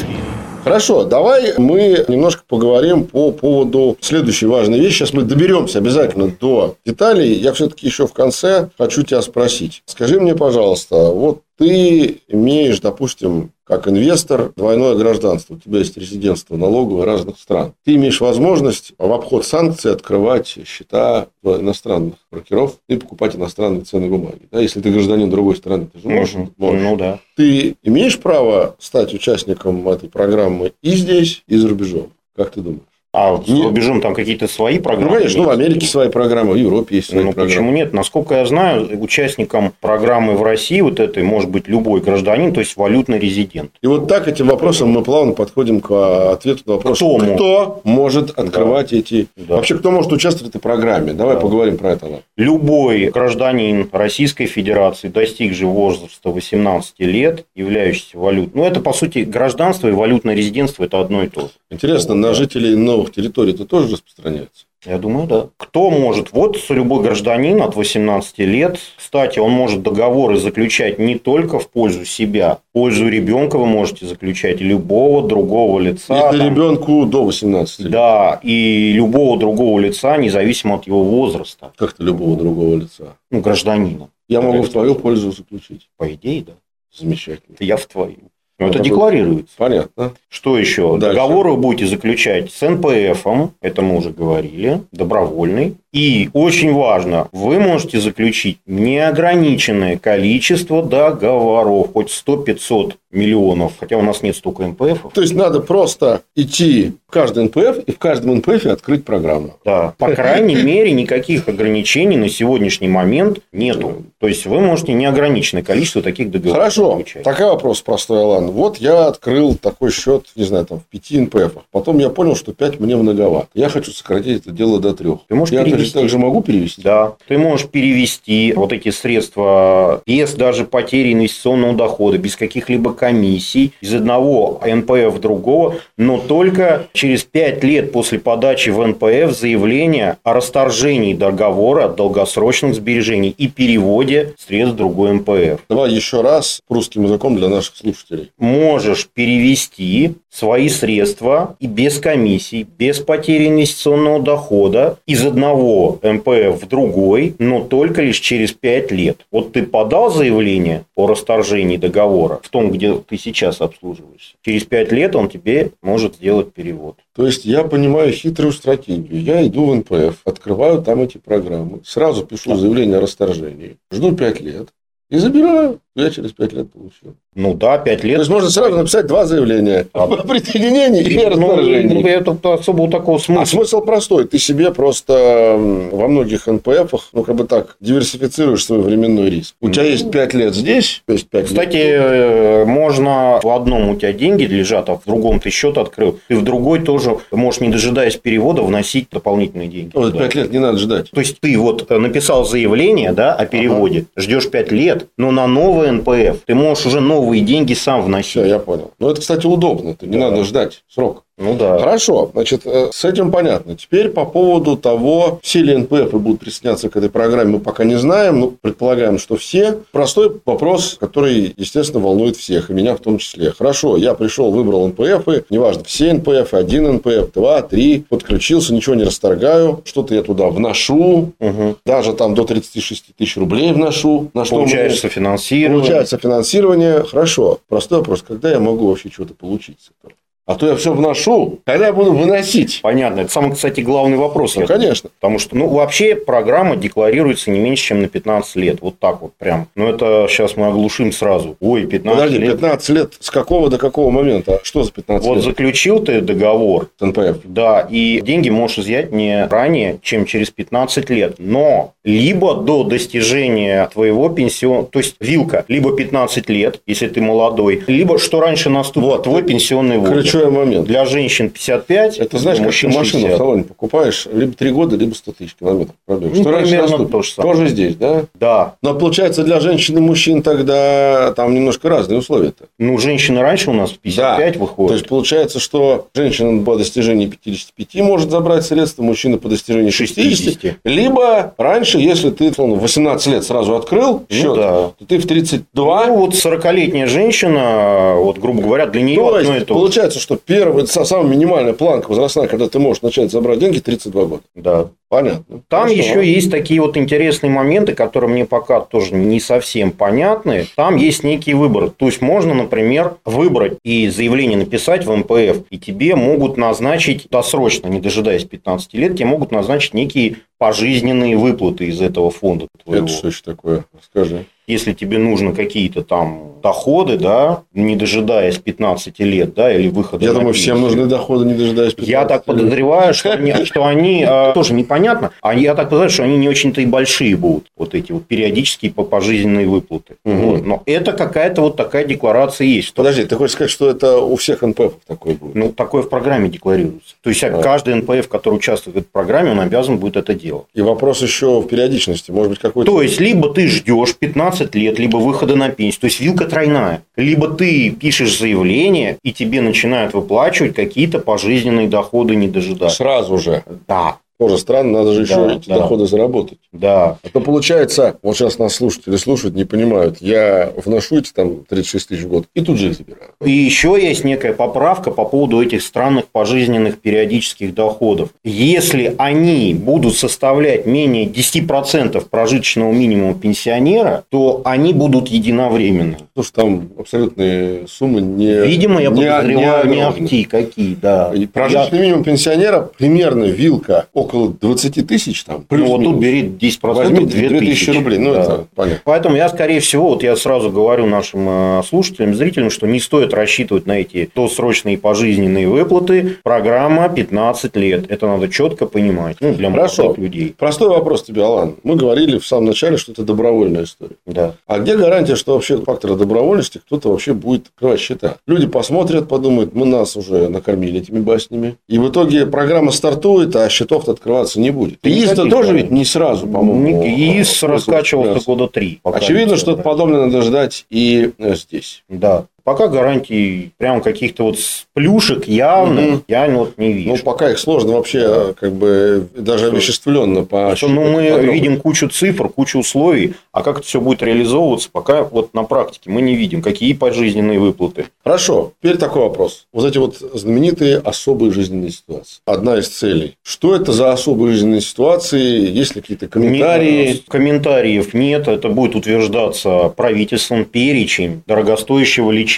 [SPEAKER 1] Хорошо, давай мы немножко поговорим по поводу следующей важной вещи. Сейчас мы доберемся обязательно до деталей. Я все-таки еще в конце хочу тебя спросить. Скажи мне, пожалуйста, вот ты имеешь, допустим, как инвестор двойное гражданство. У тебя есть резидентство налоговое разных стран. Ты имеешь возможность в обход санкций открывать счета иностранных брокеров и покупать иностранные ценные бумаги. Да, если ты гражданин другой страны, ты же можешь.
[SPEAKER 2] Мгм.
[SPEAKER 1] можешь.
[SPEAKER 2] Ну да.
[SPEAKER 1] Ты имеешь право стать участником этой программы и здесь, и за рубежом? Как ты думаешь?
[SPEAKER 2] А за
[SPEAKER 1] Нет.
[SPEAKER 2] рубежом там какие-то свои программы?
[SPEAKER 1] Ну, конечно, ну, в
[SPEAKER 2] есть?
[SPEAKER 1] Америке свои программы, в Европе есть свои
[SPEAKER 2] Ну,
[SPEAKER 1] программы.
[SPEAKER 2] почему нет? Насколько я знаю, участником программы в России вот этой может быть любой гражданин, то есть валютный резидент.
[SPEAKER 1] И вот так этим вопросом мы плавно подходим к а, ответу на вопрос,
[SPEAKER 2] Кто может?
[SPEAKER 1] кто может открывать эти...
[SPEAKER 2] Да.
[SPEAKER 1] Вообще, кто может участвовать в этой программе? Давай
[SPEAKER 2] Да.
[SPEAKER 1] поговорим про это.
[SPEAKER 2] Любой гражданин Российской Федерации, достигший возраста 18 лет, являющийся валют. Ну, это, по сути, гражданство и валютное резидентство – это одно и то же.
[SPEAKER 1] Интересно, на жителей новых территорий это тоже распространяется?
[SPEAKER 2] Я думаю, да. Кто может? Вот любой гражданин от 18 лет. Кстати, он может договоры заключать не только в пользу себя. В пользу ребенка вы можете заключать любого другого лица.
[SPEAKER 1] Если
[SPEAKER 2] там.
[SPEAKER 1] ребенку до 18 лет.
[SPEAKER 2] Да, и любого другого лица, независимо от его возраста.
[SPEAKER 1] Как-то любого другого лица.
[SPEAKER 2] Ну, гражданина.
[SPEAKER 1] Я могу в твою пользу заключить.
[SPEAKER 2] По идее, да.
[SPEAKER 1] Замечательно.
[SPEAKER 2] Я в твою. Но
[SPEAKER 1] Ну,
[SPEAKER 2] это декларируется.
[SPEAKER 1] Понятно.
[SPEAKER 2] Что еще?
[SPEAKER 1] Дальше.
[SPEAKER 2] Договор вы будете заключать с НПФ, это мы уже говорили, добровольный. И очень важно, вы можете заключить неограниченное количество договоров, хоть 100-500 миллионов, хотя у нас нет столько НПФ.
[SPEAKER 1] То есть надо просто идти в каждый НПФ и в каждом НПФ открыть программу.
[SPEAKER 2] Да, по крайней мере, никаких ограничений на сегодняшний момент нету. То есть вы можете неограниченное количество таких договоров
[SPEAKER 1] Хорошо.
[SPEAKER 2] заключать.
[SPEAKER 1] Такой вопрос простой, Алан. Вот я открыл такой счет, не знаю, там в 5 НПФ. Потом я понял, что 5 мне многовато. Я хочу сократить это дело до 3.
[SPEAKER 2] Ты можешь
[SPEAKER 1] я
[SPEAKER 2] перевести.
[SPEAKER 1] также могу перевести?
[SPEAKER 2] Да, ты можешь перевести вот эти средства без даже потери инвестиционного дохода, без каких-либо комиссий из одного НПФ в другого, но только через 5 лет после подачи в НПФ заявления о расторжении договора от долгосрочных сбережений и переводе средств в другой НПФ.
[SPEAKER 1] Давай еще раз русским языком для наших слушателей.
[SPEAKER 2] Можешь перевести свои средства и без комиссий, без потери инвестиционного дохода из одного МПФ в другой, но только лишь через 5 лет. Вот ты подал заявление о расторжении договора в том, где ты сейчас обслуживаешься. Через 5 лет он тебе может сделать перевод.
[SPEAKER 1] То есть я понимаю хитрую стратегию. Я иду в НПФ, открываю там эти программы, сразу пишу заявление о расторжении, жду 5 лет и забираю. Я через 5 лет получил.
[SPEAKER 2] Ну да, 5
[SPEAKER 1] То
[SPEAKER 2] лет.
[SPEAKER 1] есть можно сразу написать два заявления
[SPEAKER 2] А.
[SPEAKER 1] о присоединении и
[SPEAKER 2] Ну,
[SPEAKER 1] расторжении.
[SPEAKER 2] это особо такого
[SPEAKER 1] А
[SPEAKER 2] смысла.
[SPEAKER 1] смысл простой. Ты себе просто во многих НПФах, ну, как бы так, диверсифицируешь свой временной риск. У тебя есть 5 лет здесь, то есть 5
[SPEAKER 2] Кстати,
[SPEAKER 1] лет.
[SPEAKER 2] э, можно в одном у тебя деньги лежат, а в другом ты счет открыл. Ты в другой тоже можешь, не дожидаясь перевода, вносить дополнительные деньги.
[SPEAKER 1] Вот
[SPEAKER 2] туда.
[SPEAKER 1] 5 лет не надо ждать.
[SPEAKER 2] То есть ты вот э, написал заявление да, о переводе, ждешь 5 лет, но на новый НПФ ты можешь уже новые деньги сам вносить.
[SPEAKER 1] Все, я понял. Ну, это, кстати, удобно. Не
[SPEAKER 2] Да.
[SPEAKER 1] надо ждать срок.
[SPEAKER 2] Ну да.
[SPEAKER 1] Хорошо, значит, э, с этим понятно. Теперь по поводу того, все ли НПФ будут присоединяться к этой программе, мы пока не знаем, но предполагаем, что все. Простой вопрос, который, естественно, волнует всех, и меня в том числе. Хорошо, я пришел, выбрал НПФ, неважно, все НПФ, один НПФ, два, три, подключился, ничего не расторгаю, что-то я туда вношу,
[SPEAKER 2] Мгм.
[SPEAKER 1] даже там до 36 тысяч рублей вношу. На что
[SPEAKER 2] Получается
[SPEAKER 1] мне-
[SPEAKER 2] финансирование.
[SPEAKER 1] Получается финансирование. Хорошо. Простой вопрос. Когда я могу вообще что-то получить с этого? А то я все вношу, когда я буду выносить.
[SPEAKER 2] Понятно. Это самый, кстати, главный вопрос.
[SPEAKER 1] Ну, конечно.
[SPEAKER 2] Потому что, ну, вообще программа декларируется не меньше, чем на 15 лет. Вот так вот прям. Но это сейчас мы оглушим сразу. Ой, 15
[SPEAKER 1] Подожди,
[SPEAKER 2] лет.
[SPEAKER 1] 15 лет с какого до какого момента? Что за 15
[SPEAKER 2] Вот
[SPEAKER 1] лет?
[SPEAKER 2] заключил ты договор,
[SPEAKER 1] с НПФ.
[SPEAKER 2] да, и деньги можешь изъять не ранее, чем через 15 лет. Но либо до достижения твоего пенсион... То есть, вилка, либо 15 лет, если ты молодой, либо что раньше наступит
[SPEAKER 1] Вот.
[SPEAKER 2] твой пенсионный возраст.
[SPEAKER 1] Ключевой момент.
[SPEAKER 2] Для женщин 55,
[SPEAKER 1] Это знаешь, как ты машину
[SPEAKER 2] 60.
[SPEAKER 1] в салоне покупаешь, либо 3 года, либо 100 тысяч километров пробег.
[SPEAKER 2] Ну,
[SPEAKER 1] Что раньше
[SPEAKER 2] примерно
[SPEAKER 1] наступит?
[SPEAKER 2] то же самое.
[SPEAKER 1] Тоже здесь, да?
[SPEAKER 2] Да.
[SPEAKER 1] Но получается для женщин и мужчин тогда там немножко разные условия-то.
[SPEAKER 2] Ну, женщины раньше у нас в 55
[SPEAKER 1] То
[SPEAKER 2] выходят.
[SPEAKER 1] есть получается, что женщина по достижении 55 может забрать средства, мужчина по достижении 60.
[SPEAKER 2] 60.
[SPEAKER 1] Либо раньше, если ты в 18 лет сразу открыл счет,
[SPEAKER 2] Ну да.
[SPEAKER 1] то ты в 32
[SPEAKER 2] Ну, вот 40-летняя женщина, вот, грубо говоря, для нее
[SPEAKER 1] То
[SPEAKER 2] одно и
[SPEAKER 1] есть,
[SPEAKER 2] то же.
[SPEAKER 1] получается, что первая, са- самая минимальная планка возрастная, когда ты можешь начать забрать деньги, 32 года.
[SPEAKER 2] Да.
[SPEAKER 1] Понятно.
[SPEAKER 2] Там
[SPEAKER 1] Хорошо.
[SPEAKER 2] еще есть такие вот интересные моменты, которые мне пока тоже не совсем понятны. Там есть некий выбор. То есть можно, например, выбрать и заявление написать в МПФ, и тебе могут назначить досрочно, не дожидаясь 15 лет, тебе могут назначить некие пожизненные выплаты из этого фонда твоего.
[SPEAKER 1] Это что еще такое? Расскажи.
[SPEAKER 2] Если тебе нужно какие-то там доходы, да, не дожидаясь 15 лет, да, или выхода
[SPEAKER 1] Я думаю, всем нужны доходы, не дожидаясь
[SPEAKER 2] Я
[SPEAKER 1] 15
[SPEAKER 2] так
[SPEAKER 1] лет.
[SPEAKER 2] подозреваю, что они, что они э, тоже непонятно, а я так подозреваю, что они не очень-то и большие будут, вот эти вот периодические по- пожизненные выплаты.
[SPEAKER 1] Мгм.
[SPEAKER 2] Вот. Но это какая-то вот такая декларация есть.
[SPEAKER 1] Подожди, ты хочешь сказать, что это у всех НПФ такое будет?
[SPEAKER 2] ну, такое в программе декларируется. То есть,
[SPEAKER 1] А.
[SPEAKER 2] каждый НПФ, который участвует в этой программе, он обязан будет это делать.
[SPEAKER 1] И вопрос еще в периодичности. Может быть, какой-то...
[SPEAKER 2] То есть, либо ты ждешь 15 лет, либо выхода на пенсию. То есть, вилка тройная. Либо ты пишешь заявление, и тебе начинают выплачивать какие-то пожизненные доходы, не дожидаясь.
[SPEAKER 1] Сразу же.
[SPEAKER 2] Да,
[SPEAKER 1] Тоже странно, надо же еще
[SPEAKER 2] Да,
[SPEAKER 1] эти доходы заработать.
[SPEAKER 2] да.
[SPEAKER 1] А то получается, вот сейчас нас слушатели слушают, не понимают, я вношу эти там 36 тысяч в год и тут же их забираю.
[SPEAKER 2] И еще есть некая поправка по поводу этих странных пожизненных периодических доходов. Если они будут составлять менее 10% прожиточного минимума пенсионера, то они будут единовременны.
[SPEAKER 1] Потому что там абсолютные суммы не...
[SPEAKER 2] Видимо, я
[SPEAKER 1] не-
[SPEAKER 2] подозреваю, не
[SPEAKER 1] огромные.
[SPEAKER 2] ахти какие, да.
[SPEAKER 1] И прожиточный минимум пенсионера примерно вилка около 20 тысяч там.
[SPEAKER 2] Ну, вот тут бери 10%,
[SPEAKER 1] Возьми
[SPEAKER 2] 2000
[SPEAKER 1] 2000 рублей. Ну,
[SPEAKER 2] Да.
[SPEAKER 1] это понятно.
[SPEAKER 2] Поэтому я, скорее всего, вот я сразу говорю нашим э, слушателям, зрителям, что не стоит рассчитывать на эти досрочные пожизненные выплаты. Программа 15 лет. Это надо четко понимать. Ну, для
[SPEAKER 1] Хорошо.
[SPEAKER 2] молодых людей.
[SPEAKER 1] Простой вопрос тебе, Алан. Мы говорили в самом начале, что это добровольная история.
[SPEAKER 2] Да.
[SPEAKER 1] А где гарантия, что вообще фактора добровольности кто-то вообще будет открывать счета? Люди посмотрят, подумают, мы нас уже накормили этими баснями. И в итоге программа стартует, а счетов-то открываться не будет. ИИС-то тоже ведь не сразу, по-моему.
[SPEAKER 2] ИИС раскачивался года три.
[SPEAKER 1] Очевидно, что-то подобное надо ждать и э, здесь.
[SPEAKER 2] Да. Пока гарантий прям каких-то вот плюшек явных
[SPEAKER 1] Мгм.
[SPEAKER 2] я вот не вижу.
[SPEAKER 1] Ну, пока их сложно вообще, э, как бы, даже
[SPEAKER 2] Что-
[SPEAKER 1] овеществленно по
[SPEAKER 2] Что, ну, мы видим кучу цифр, кучу условий, а как это все будет реализовываться, пока вот на практике мы не видим, какие пожизненные выплаты.
[SPEAKER 1] Хорошо, теперь такой вопрос. Вот эти вот знаменитые особые жизненные ситуации. Одна из целей. Что это за особые жизненные ситуации? Есть ли какие-то комментарии?
[SPEAKER 2] Нет, комментариев нет, это будет утверждаться правительством перечень дорогостоящего лечения.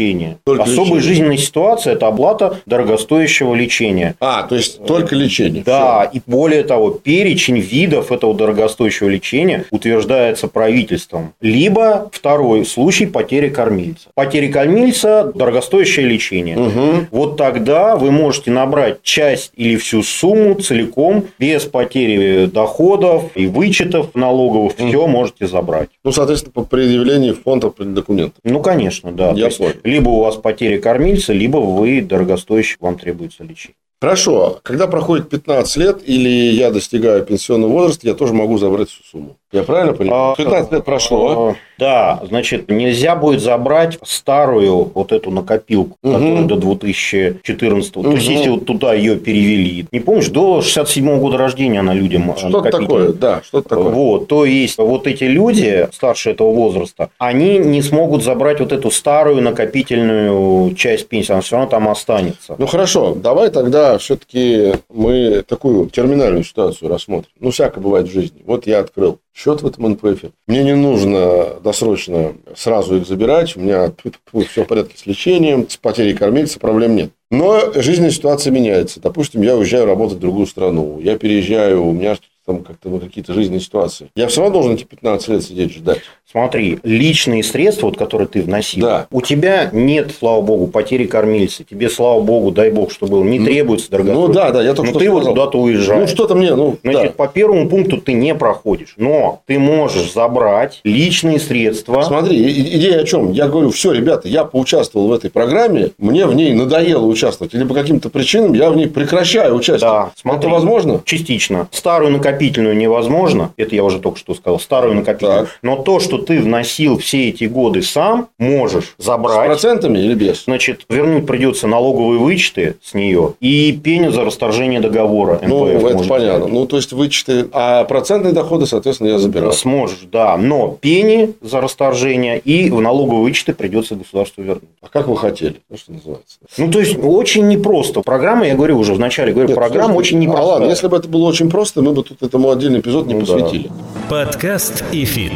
[SPEAKER 1] Только
[SPEAKER 2] Особая
[SPEAKER 1] лечение.
[SPEAKER 2] жизненная ситуация – это оплата дорогостоящего лечения.
[SPEAKER 1] А, то есть только лечение.
[SPEAKER 2] Да, и более того, перечень видов этого дорогостоящего лечения утверждается правительством. Либо второй случай потери кормильца. Потери кормильца – дорогостоящее лечение.
[SPEAKER 1] Угу.
[SPEAKER 2] Вот тогда вы можете набрать часть или всю сумму целиком, без потери доходов и вычетов налоговых, все можете забрать.
[SPEAKER 1] Ну, соответственно, по предъявлении в фонд документов.
[SPEAKER 2] Ну, конечно, да.
[SPEAKER 1] Я понял.
[SPEAKER 2] Либо у вас потери кормильца, либо вы дорогостоящий, вам требуется лечение.
[SPEAKER 1] Хорошо. Когда проходит 15 лет или я достигаю пенсионного возраста, я тоже могу забрать всю сумму. Я правильно понимаю? 15 лет прошло.
[SPEAKER 2] А, Да, значит, нельзя будет забрать старую вот эту накопилку,
[SPEAKER 1] Мгм.
[SPEAKER 2] которая до 2014. То есть, если вот туда ее перевели, не помнишь, до 67 года рождения она людям
[SPEAKER 1] Что-то такое, да, что-то такое.
[SPEAKER 2] Вот, то есть, вот эти люди старше этого возраста, они не смогут забрать вот эту старую накопительную часть пенсии, она все равно там останется.
[SPEAKER 1] Ну хорошо, давай тогда тогда все-таки мы такую терминальную ситуацию рассмотрим. Ну, всякое бывает в жизни. Вот я открыл счет в этом НПФ. Мне не нужно досрочно сразу их забирать. У меня все в порядке с лечением, с потерей кормильца, проблем нет. Но жизненная ситуация меняется. Допустим, я уезжаю работать в другую страну. Я переезжаю, у меня там как-то какие-то жизненные ситуации. Я все равно должен эти 15 лет сидеть ждать.
[SPEAKER 2] Смотри, личные средства, вот, которые ты вносил,
[SPEAKER 1] Да.
[SPEAKER 2] у тебя нет, слава богу, потери кормильца. Тебе, слава богу, дай бог, что было, не требуется
[SPEAKER 1] Ну
[SPEAKER 2] дорогостоящий.
[SPEAKER 1] да, да, я только
[SPEAKER 2] Но
[SPEAKER 1] что
[SPEAKER 2] ты вот
[SPEAKER 1] сказал.
[SPEAKER 2] куда-то
[SPEAKER 1] Ну,
[SPEAKER 2] уезжаешь.
[SPEAKER 1] что-то мне, ну,
[SPEAKER 2] Значит,
[SPEAKER 1] да.
[SPEAKER 2] по первому пункту ты не проходишь, но ты можешь забрать личные средства.
[SPEAKER 1] Смотри, идея о чем? Я говорю, все, ребята, я поучаствовал в этой программе, мне в ней надоело участвовать, или по каким-то причинам я в ней прекращаю участие.
[SPEAKER 2] Да, смотри.
[SPEAKER 1] Это возможно?
[SPEAKER 2] Частично. Старую накопительную невозможно. Это я уже только что сказал. Старую накопительную.
[SPEAKER 1] Так.
[SPEAKER 2] Но то, что ты вносил все эти годы сам, можешь
[SPEAKER 1] С
[SPEAKER 2] забрать.
[SPEAKER 1] процентами или без?
[SPEAKER 2] Значит, вернуть придется налоговые вычеты с нее и пеню за расторжение договора.
[SPEAKER 1] Ну,
[SPEAKER 2] НПФ
[SPEAKER 1] это понятно.
[SPEAKER 2] взять.
[SPEAKER 1] Ну, то есть, вычеты, а процентные доходы, соответственно, я забираю.
[SPEAKER 2] Сможешь, да. Но пени за расторжение и в налоговые вычеты придется государству вернуть.
[SPEAKER 1] А как вы хотели? Ну, что называется?
[SPEAKER 2] Ну, то есть, очень непросто. Программа, я говорю уже вначале, говорю,
[SPEAKER 1] Нет,
[SPEAKER 2] программа
[SPEAKER 1] слушайте,
[SPEAKER 2] очень
[SPEAKER 1] а
[SPEAKER 2] непростая.
[SPEAKER 1] ладно, если бы это было очень просто, мы бы тут этому отдельный эпизод не
[SPEAKER 2] Ну, да.
[SPEAKER 1] посвятили.
[SPEAKER 3] Подкаст ЭФИТ.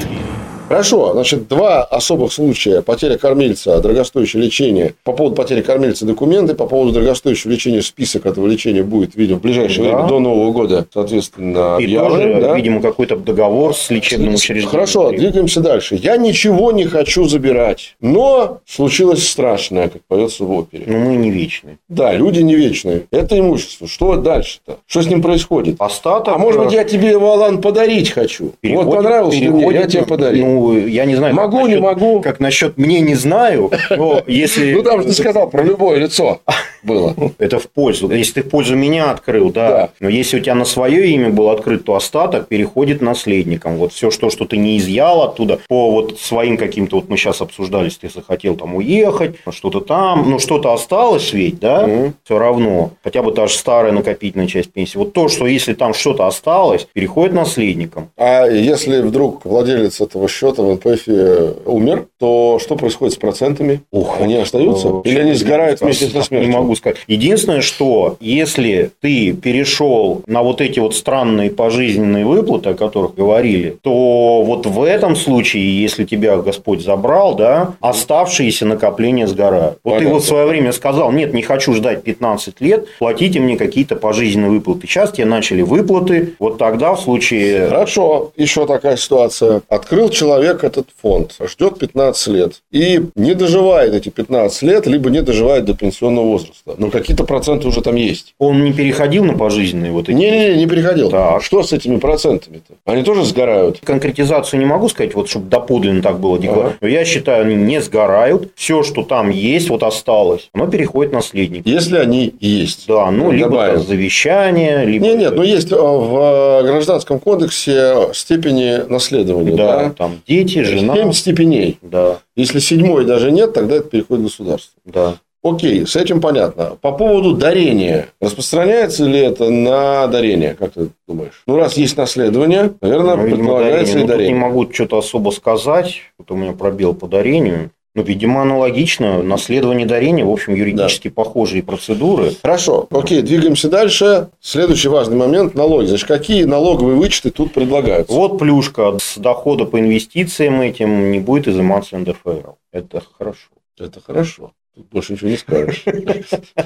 [SPEAKER 1] Хорошо, значит, два особых случая. Потеря кормильца, дорогостоящее лечение. По поводу потери кормильца документы, по поводу дорогостоящего лечения список этого лечения будет, видимо, в ближайшее
[SPEAKER 2] Да.
[SPEAKER 1] время, до Нового года, соответственно,
[SPEAKER 2] И тоже,
[SPEAKER 1] да?
[SPEAKER 2] видимо, какой-то договор с лечебным учреждением.
[SPEAKER 1] Хорошо, двигаемся дальше. Я ничего не хочу забирать, но случилось страшное, как поется в опере.
[SPEAKER 2] Но мы не вечны.
[SPEAKER 1] Да, люди не вечные. Это имущество. Что дальше-то? Что с ним происходит?
[SPEAKER 2] Остаток...
[SPEAKER 1] А может быть, я тебе его, Алан, подарить хочу?
[SPEAKER 2] переходит-
[SPEAKER 1] вот понравился мне, я
[SPEAKER 2] переходит,
[SPEAKER 1] тебе подарю.
[SPEAKER 2] Ну, я не знаю.
[SPEAKER 1] Могу, не
[SPEAKER 2] насчет-
[SPEAKER 1] могу.
[SPEAKER 2] Как насчет мне не знаю, но если...
[SPEAKER 1] Ну, там же ты сказал про любое лицо было.
[SPEAKER 2] Это в пользу. Если ты в пользу меня открыл, да. Но если у тебя на свое имя был открыт, то остаток переходит наследникам. Вот все, что, что ты не изъял оттуда, по вот своим каким-то, вот мы сейчас обсуждали, если ты захотел там уехать, что-то там, ну что-то осталось ведь, да, все равно. Хотя бы та же старая накопительная часть пенсии. Вот то, что если там что-то осталось, переходит наследникам.
[SPEAKER 1] А если вдруг владелец этого счета в НПФ умер, то что происходит с процентами?
[SPEAKER 2] Ух,
[SPEAKER 1] они остаются?
[SPEAKER 2] Э,
[SPEAKER 1] Или они сгорают вместе со
[SPEAKER 2] Не
[SPEAKER 1] смертью?
[SPEAKER 2] могу сказать. Единственное, что если ты перешел на вот эти вот странные пожизненные выплаты, о которых говорили, то вот в этом случае, если тебя Господь забрал, да, оставшиеся накопления сгорают. Вот ты
[SPEAKER 1] Понятно.
[SPEAKER 2] вот в свое время сказал, нет, не хочу ждать 15 лет, платите мне какие-то пожизненные выплаты. Сейчас тебе начали выплаты, вот тогда в случае...
[SPEAKER 1] Хорошо, еще такая ситуация. Открыл человек этот фонд, ждет 15 лет и не доживает эти 15 лет, либо не доживает до пенсионного возраста. Но какие-то проценты уже там есть.
[SPEAKER 2] Он не переходил на пожизненные вот эти...
[SPEAKER 1] Не-не-не, не переходил.
[SPEAKER 2] Так.
[SPEAKER 1] Что с этими процентами-то? Они тоже сгорают?
[SPEAKER 2] Конкретизацию не могу сказать, вот чтобы доподлинно так было.
[SPEAKER 1] Ага.
[SPEAKER 2] Но я считаю, они не сгорают. Все, что там есть, вот осталось, оно переходит наследнику.
[SPEAKER 1] Если они есть.
[SPEAKER 2] Да, ну, либо
[SPEAKER 1] Добавим.
[SPEAKER 2] завещание, либо...
[SPEAKER 1] Нет, нет, но есть э, в Гражданском кодексе степени наследования.
[SPEAKER 2] Да,
[SPEAKER 1] Да,
[SPEAKER 2] там дети, жена.
[SPEAKER 1] Семь степеней.
[SPEAKER 2] Да,
[SPEAKER 1] Если седьмой даже нет, тогда это переходит в государство.
[SPEAKER 2] да.
[SPEAKER 1] Окей, с этим понятно. По поводу дарения. Распространяется ли это на дарение, как ты думаешь? Ну, раз есть наследование, наверное,
[SPEAKER 2] Ну,
[SPEAKER 1] предполагается
[SPEAKER 2] дарение.
[SPEAKER 1] и
[SPEAKER 2] Ну, тут
[SPEAKER 1] дарение.
[SPEAKER 2] не могу что-то особо сказать. Вот у меня пробел по дарению. Ну, видимо, аналогично. Наследование и дарение, в общем, юридически похожие процедуры.
[SPEAKER 1] Хорошо, окей, двигаемся дальше. Следующий важный момент – налоги. Значит, какие налоговые вычеты тут предлагаются?
[SPEAKER 2] Вот плюшка. С дохода по инвестициям этим не будет изыматься НДФЛ. Это хорошо.
[SPEAKER 1] Это хорошо. Больше ничего не скажешь.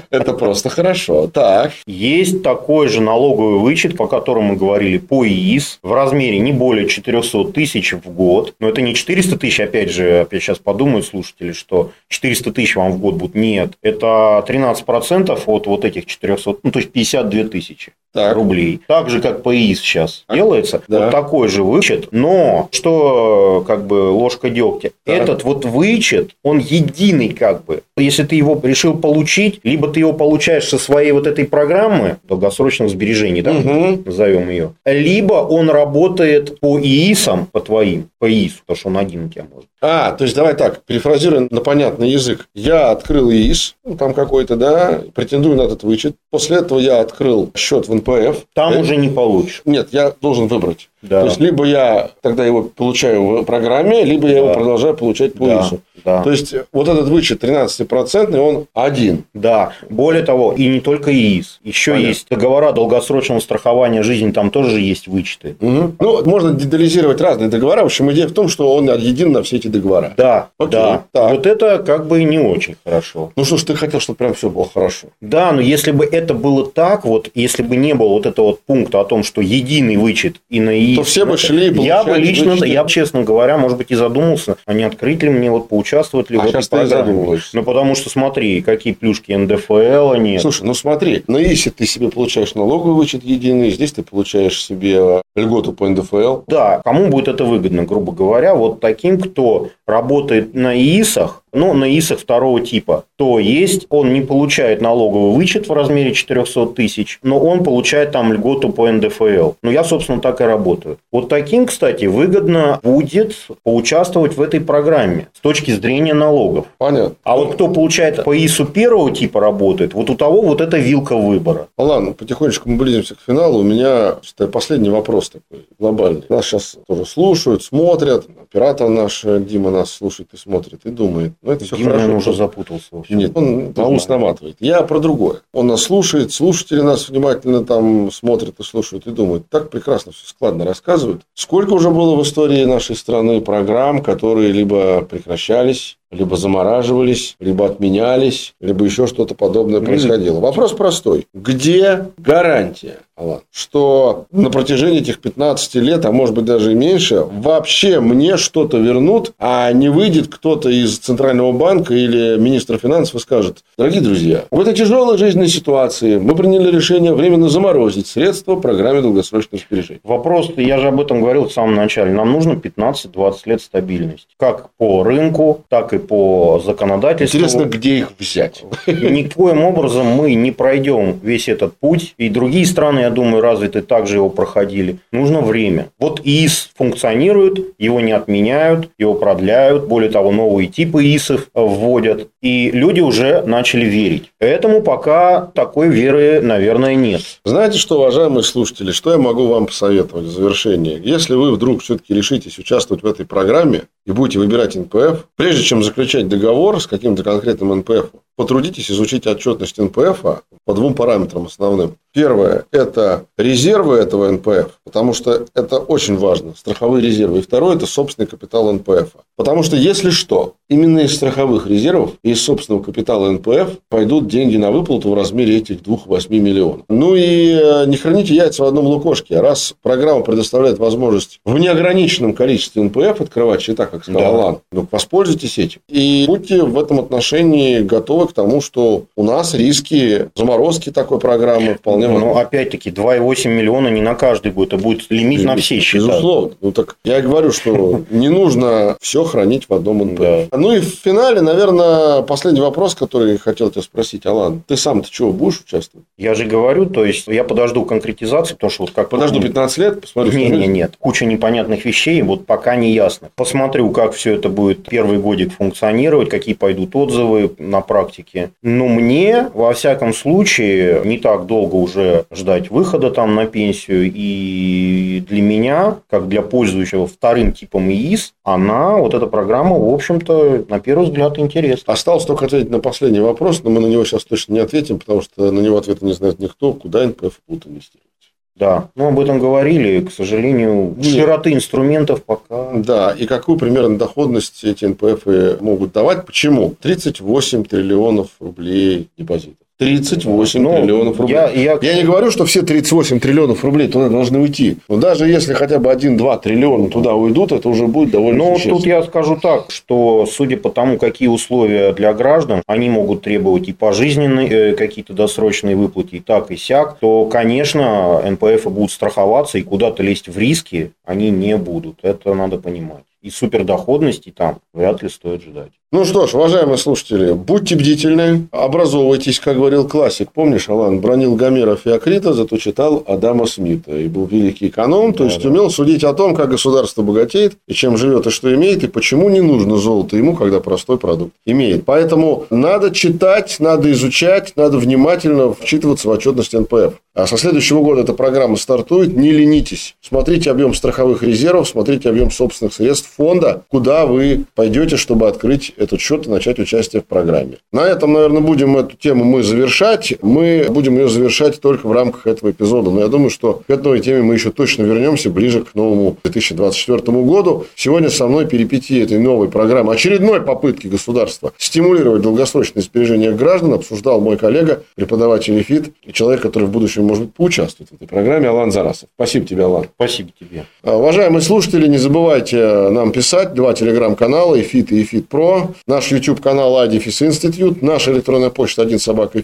[SPEAKER 1] Это просто хорошо. Так.
[SPEAKER 2] Есть такой же налоговый вычет, по которому мы говорили, по ИИС, в размере не более 400 тысяч в год. Но это не 400 тысяч, опять же, опять сейчас подумают слушатели, что 400 тысяч вам в год будут. Нет, это 13% от вот этих 400, ну, то есть 52 тысячи
[SPEAKER 1] Так.
[SPEAKER 2] рублей. Так же, как по ИИС сейчас делается.
[SPEAKER 1] Да.
[SPEAKER 2] Вот такой же вычет. Но, что как бы ложка дегтя,
[SPEAKER 1] Так.
[SPEAKER 2] этот вот вычет, он единый как бы. Если ты его решил получить, либо ты его получаешь со своей вот этой программы долгосрочных сбережений, да,
[SPEAKER 1] Мгм.
[SPEAKER 2] назовем ее, либо он работает по ИИСам, по твоим, по ИИСу, потому что он один у тебя может.
[SPEAKER 1] А, то есть давай так, перефразируем на понятный язык. Я открыл ИИС, ну, там какой-то, да, претендую на этот вычет. После этого я открыл счет в НПФ.
[SPEAKER 2] Там
[SPEAKER 1] Э,
[SPEAKER 2] уже не получишь.
[SPEAKER 1] Нет, я должен выбрать. Да. То есть, либо я тогда его получаю в программе, либо я да. его продолжаю получать по да. ИСу. Да. То есть, вот этот вычет 13-процентный, он один.
[SPEAKER 2] Да. Более того, и не только ИИС. Еще Понятно. есть договора долгосрочного страхования жизни, там тоже есть вычеты.
[SPEAKER 1] Угу. Ну, можно детализировать разные договора. В общем, идея в том, что он един на все эти договора.
[SPEAKER 2] Да. Окей. Да. Так. Вот это как бы не очень хорошо.
[SPEAKER 1] Ну, что ж, ты хотел, чтобы прям все было хорошо.
[SPEAKER 2] Да, но если бы это было так, вот, если бы не было вот этого вот пункта о том, что единый вычет и на ИИС...
[SPEAKER 1] То все бы шли
[SPEAKER 2] и Я бы лично, я, честно говоря, может быть, и задумался, а не открыть ли мне, вот, поучаствовать ли а в этой программе. Ну, потому что, смотри, какие плюшки НДФЛ они.
[SPEAKER 1] Слушай, ну смотри, но если ты себе получаешь налоговый вычет единый, здесь ты получаешь себе льготу по НДФЛ.
[SPEAKER 2] Да, кому будет это выгодно, грубо говоря, вот таким, кто работает на ИИСах, ну, на ИСах второго типа, то есть он не получает налоговый вычет в размере 400 тысяч, но он получает там льготу по НДФЛ. Ну, я, собственно, так и работаю. Вот таким, кстати, выгодно будет поучаствовать в этой программе с точки зрения налогов.
[SPEAKER 1] Понятно.
[SPEAKER 2] А вот кто получает по ИСу первого типа работает, вот у того вот эта вилка выбора.
[SPEAKER 1] Ну, ладно, потихонечку мы близимся к финалу. У меня последний вопрос такой глобальный. Нас сейчас тоже слушают, смотрят. Оператор наш Дима нас слушает и смотрит и думает,
[SPEAKER 2] ну, это все хорошо. уже запутался.
[SPEAKER 1] Вообще. Нет, он на ус наматывает. Я про другое. Он нас слушает, слушатели нас внимательно там смотрят и слушают и думают, так прекрасно все складно рассказывают. Сколько уже было в истории нашей страны программ, которые либо прекращались, либо замораживались, либо отменялись, либо еще что-то подобное происходило. Вопрос простой. Где гарантия, Алан, что на протяжении этих 15 лет, а может быть даже и меньше, вообще мне что-то вернут, а не выйдет кто-то из Центрального банка или министра финансов и скажет, дорогие друзья, в этой тяжелой жизненной ситуации мы приняли решение временно заморозить средства в программе долгосрочного сбережения.
[SPEAKER 2] Вопрос, я же об этом говорил в самом начале, нам нужно 15-20 лет стабильности. Как по рынку, так и по законодательству.
[SPEAKER 1] Интересно, где их взять?
[SPEAKER 2] Никоим образом мы не пройдем весь этот путь. И другие страны, я думаю, развиты также его проходили. Нужно время. Вот ИИС функционирует, его не отменяют, его продляют. Более того, новые типы ИИСов вводят. И люди уже начали верить. Поэтому пока такой веры, наверное, нет.
[SPEAKER 1] Знаете что, уважаемые слушатели, что я могу вам посоветовать в завершение? Если вы вдруг все-таки решитесь участвовать в этой программе и будете выбирать НПФ, прежде чем заключать договор с каким-то конкретным НПФ, потрудитесь изучить отчетность НПФ по двум параметрам основным. Первое – это резервы этого НПФ, потому что это очень важно, страховые резервы. И второе – это собственный капитал НПФ. Потому что, если что, именно из страховых резервов и из собственного капитала НПФ пойдут деньги на выплату в размере этих 2-8 миллионов. Ну и э, не храните яйца в одном лукошке. Раз программа предоставляет возможность в неограниченном количестве НПФ открывать счета, как сказал да. Алан, ну, воспользуйтесь этим. И будьте в этом отношении готовы к тому, что у нас риски заморозки такой программы вполне
[SPEAKER 2] Ну, опять-таки, 2,8 миллиона не на каждый будет, это будет лимит на все счета.
[SPEAKER 1] Безусловно. Ну, так я говорю, что не нужно все хранить в одном НПФ. Ну, и в финале, наверное, последний вопрос, который хотел тебя спросить, Алан. Ты сам-то чего, будешь участвовать?
[SPEAKER 2] Я же говорю, то есть, я подожду конкретизации, потому что вот как...
[SPEAKER 1] Подожду 15 лет, посмотрю.
[SPEAKER 2] Нет, нет, нет. Куча непонятных вещей, вот пока не ясно. Посмотрю, как все это будет первый годик функционировать, какие пойдут отзывы на практике. Но мне, во всяком случае, не так долго уже ждать выхода там на пенсию. И для меня, как для пользующего вторым типом ИИС, она, вот эта программа, в общем-то, на первый взгляд, интересна.
[SPEAKER 1] Осталось только ответить на последний вопрос, но мы на него сейчас точно не ответим, потому что на него ответа не знает никто, куда НПФ будут инвестировать.
[SPEAKER 2] Да, мы об этом говорили, к сожалению, Нет. широты инструментов пока.
[SPEAKER 1] Да, и какую примерно доходность эти НПФ могут давать? Почему? 38 триллионов рублей депозитов. 38 ну, триллионов рублей. Я, я... я не говорю, что все 38 триллионов рублей туда должны уйти. Но даже если хотя бы 1-2 триллиона туда уйдут, это уже будет довольно
[SPEAKER 2] Ну, тут я скажу так, что судя по тому, какие условия для граждан, они могут требовать и пожизненные э, какие-то досрочные выплаты, и так, и сяк, то, конечно, НПФ будут страховаться, и куда-то лезть в риски они не будут. Это надо понимать и супердоходности там вряд ли стоит ждать.
[SPEAKER 1] Ну что ж, уважаемые слушатели, будьте бдительны, образовывайтесь, как говорил классик. Помнишь, Алан, бронил Гомера Феокрита, зато читал Адама Смита. И был великий эконом, то да, есть, да. умел судить о том, как государство богатеет, и чем живет, и что имеет, и почему не нужно золото ему, когда простой продукт имеет. Поэтому надо читать, надо изучать, надо внимательно вчитываться в отчетность НПФ. А со следующего года эта программа стартует. Не ленитесь. Смотрите объем страховых резервов, смотрите объем собственных средств фонда, куда вы пойдете, чтобы открыть этот счет и начать участие в программе. На этом, наверное, будем эту тему мы завершать. Мы будем ее завершать только в рамках этого эпизода. Но я думаю, что к этой теме мы еще точно вернемся ближе к новому 2024 году. Сегодня со мной перипетии этой новой программы, очередной попытки государства стимулировать долгосрочные сбережения граждан обсуждал мой коллега, преподаватель ЭФИТ и человек, который в будущем, может быть, поучаствует в этой программе, Алан Зарасов. Спасибо тебе, Алан.
[SPEAKER 2] Спасибо тебе.
[SPEAKER 1] Уважаемые слушатели, не забывайте нам писать. Два телеграм-канала, ЭФИТ и ЭФИТ Про. Наш YouTube-канал Адифис Институт. Наша электронная почта 1 собака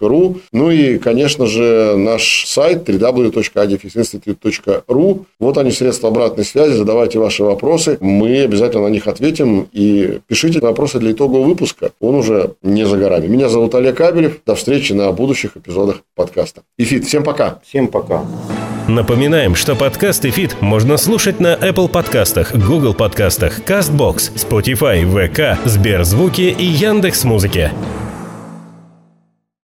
[SPEAKER 1] ру. Ну и, конечно же, наш сайт www.efitinstitute.ru. Вот они, средства обратной связи. Задавайте ваши вопросы. Мы обязательно на них ответим. И пишите вопросы для итогового выпуска. Он уже не за горами. Меня зовут Олег Кабелев. До встречи на будущих эпизодах подкаста. ЭФИТ, всем пока.
[SPEAKER 2] Всем пока.
[SPEAKER 3] Напоминаем, что подкаст ЭФИТ можно слушать на Apple Подкастах, Google Подкастах, CastBox, Spotify, VK, СберЗвуке и Яндекс.Музыке.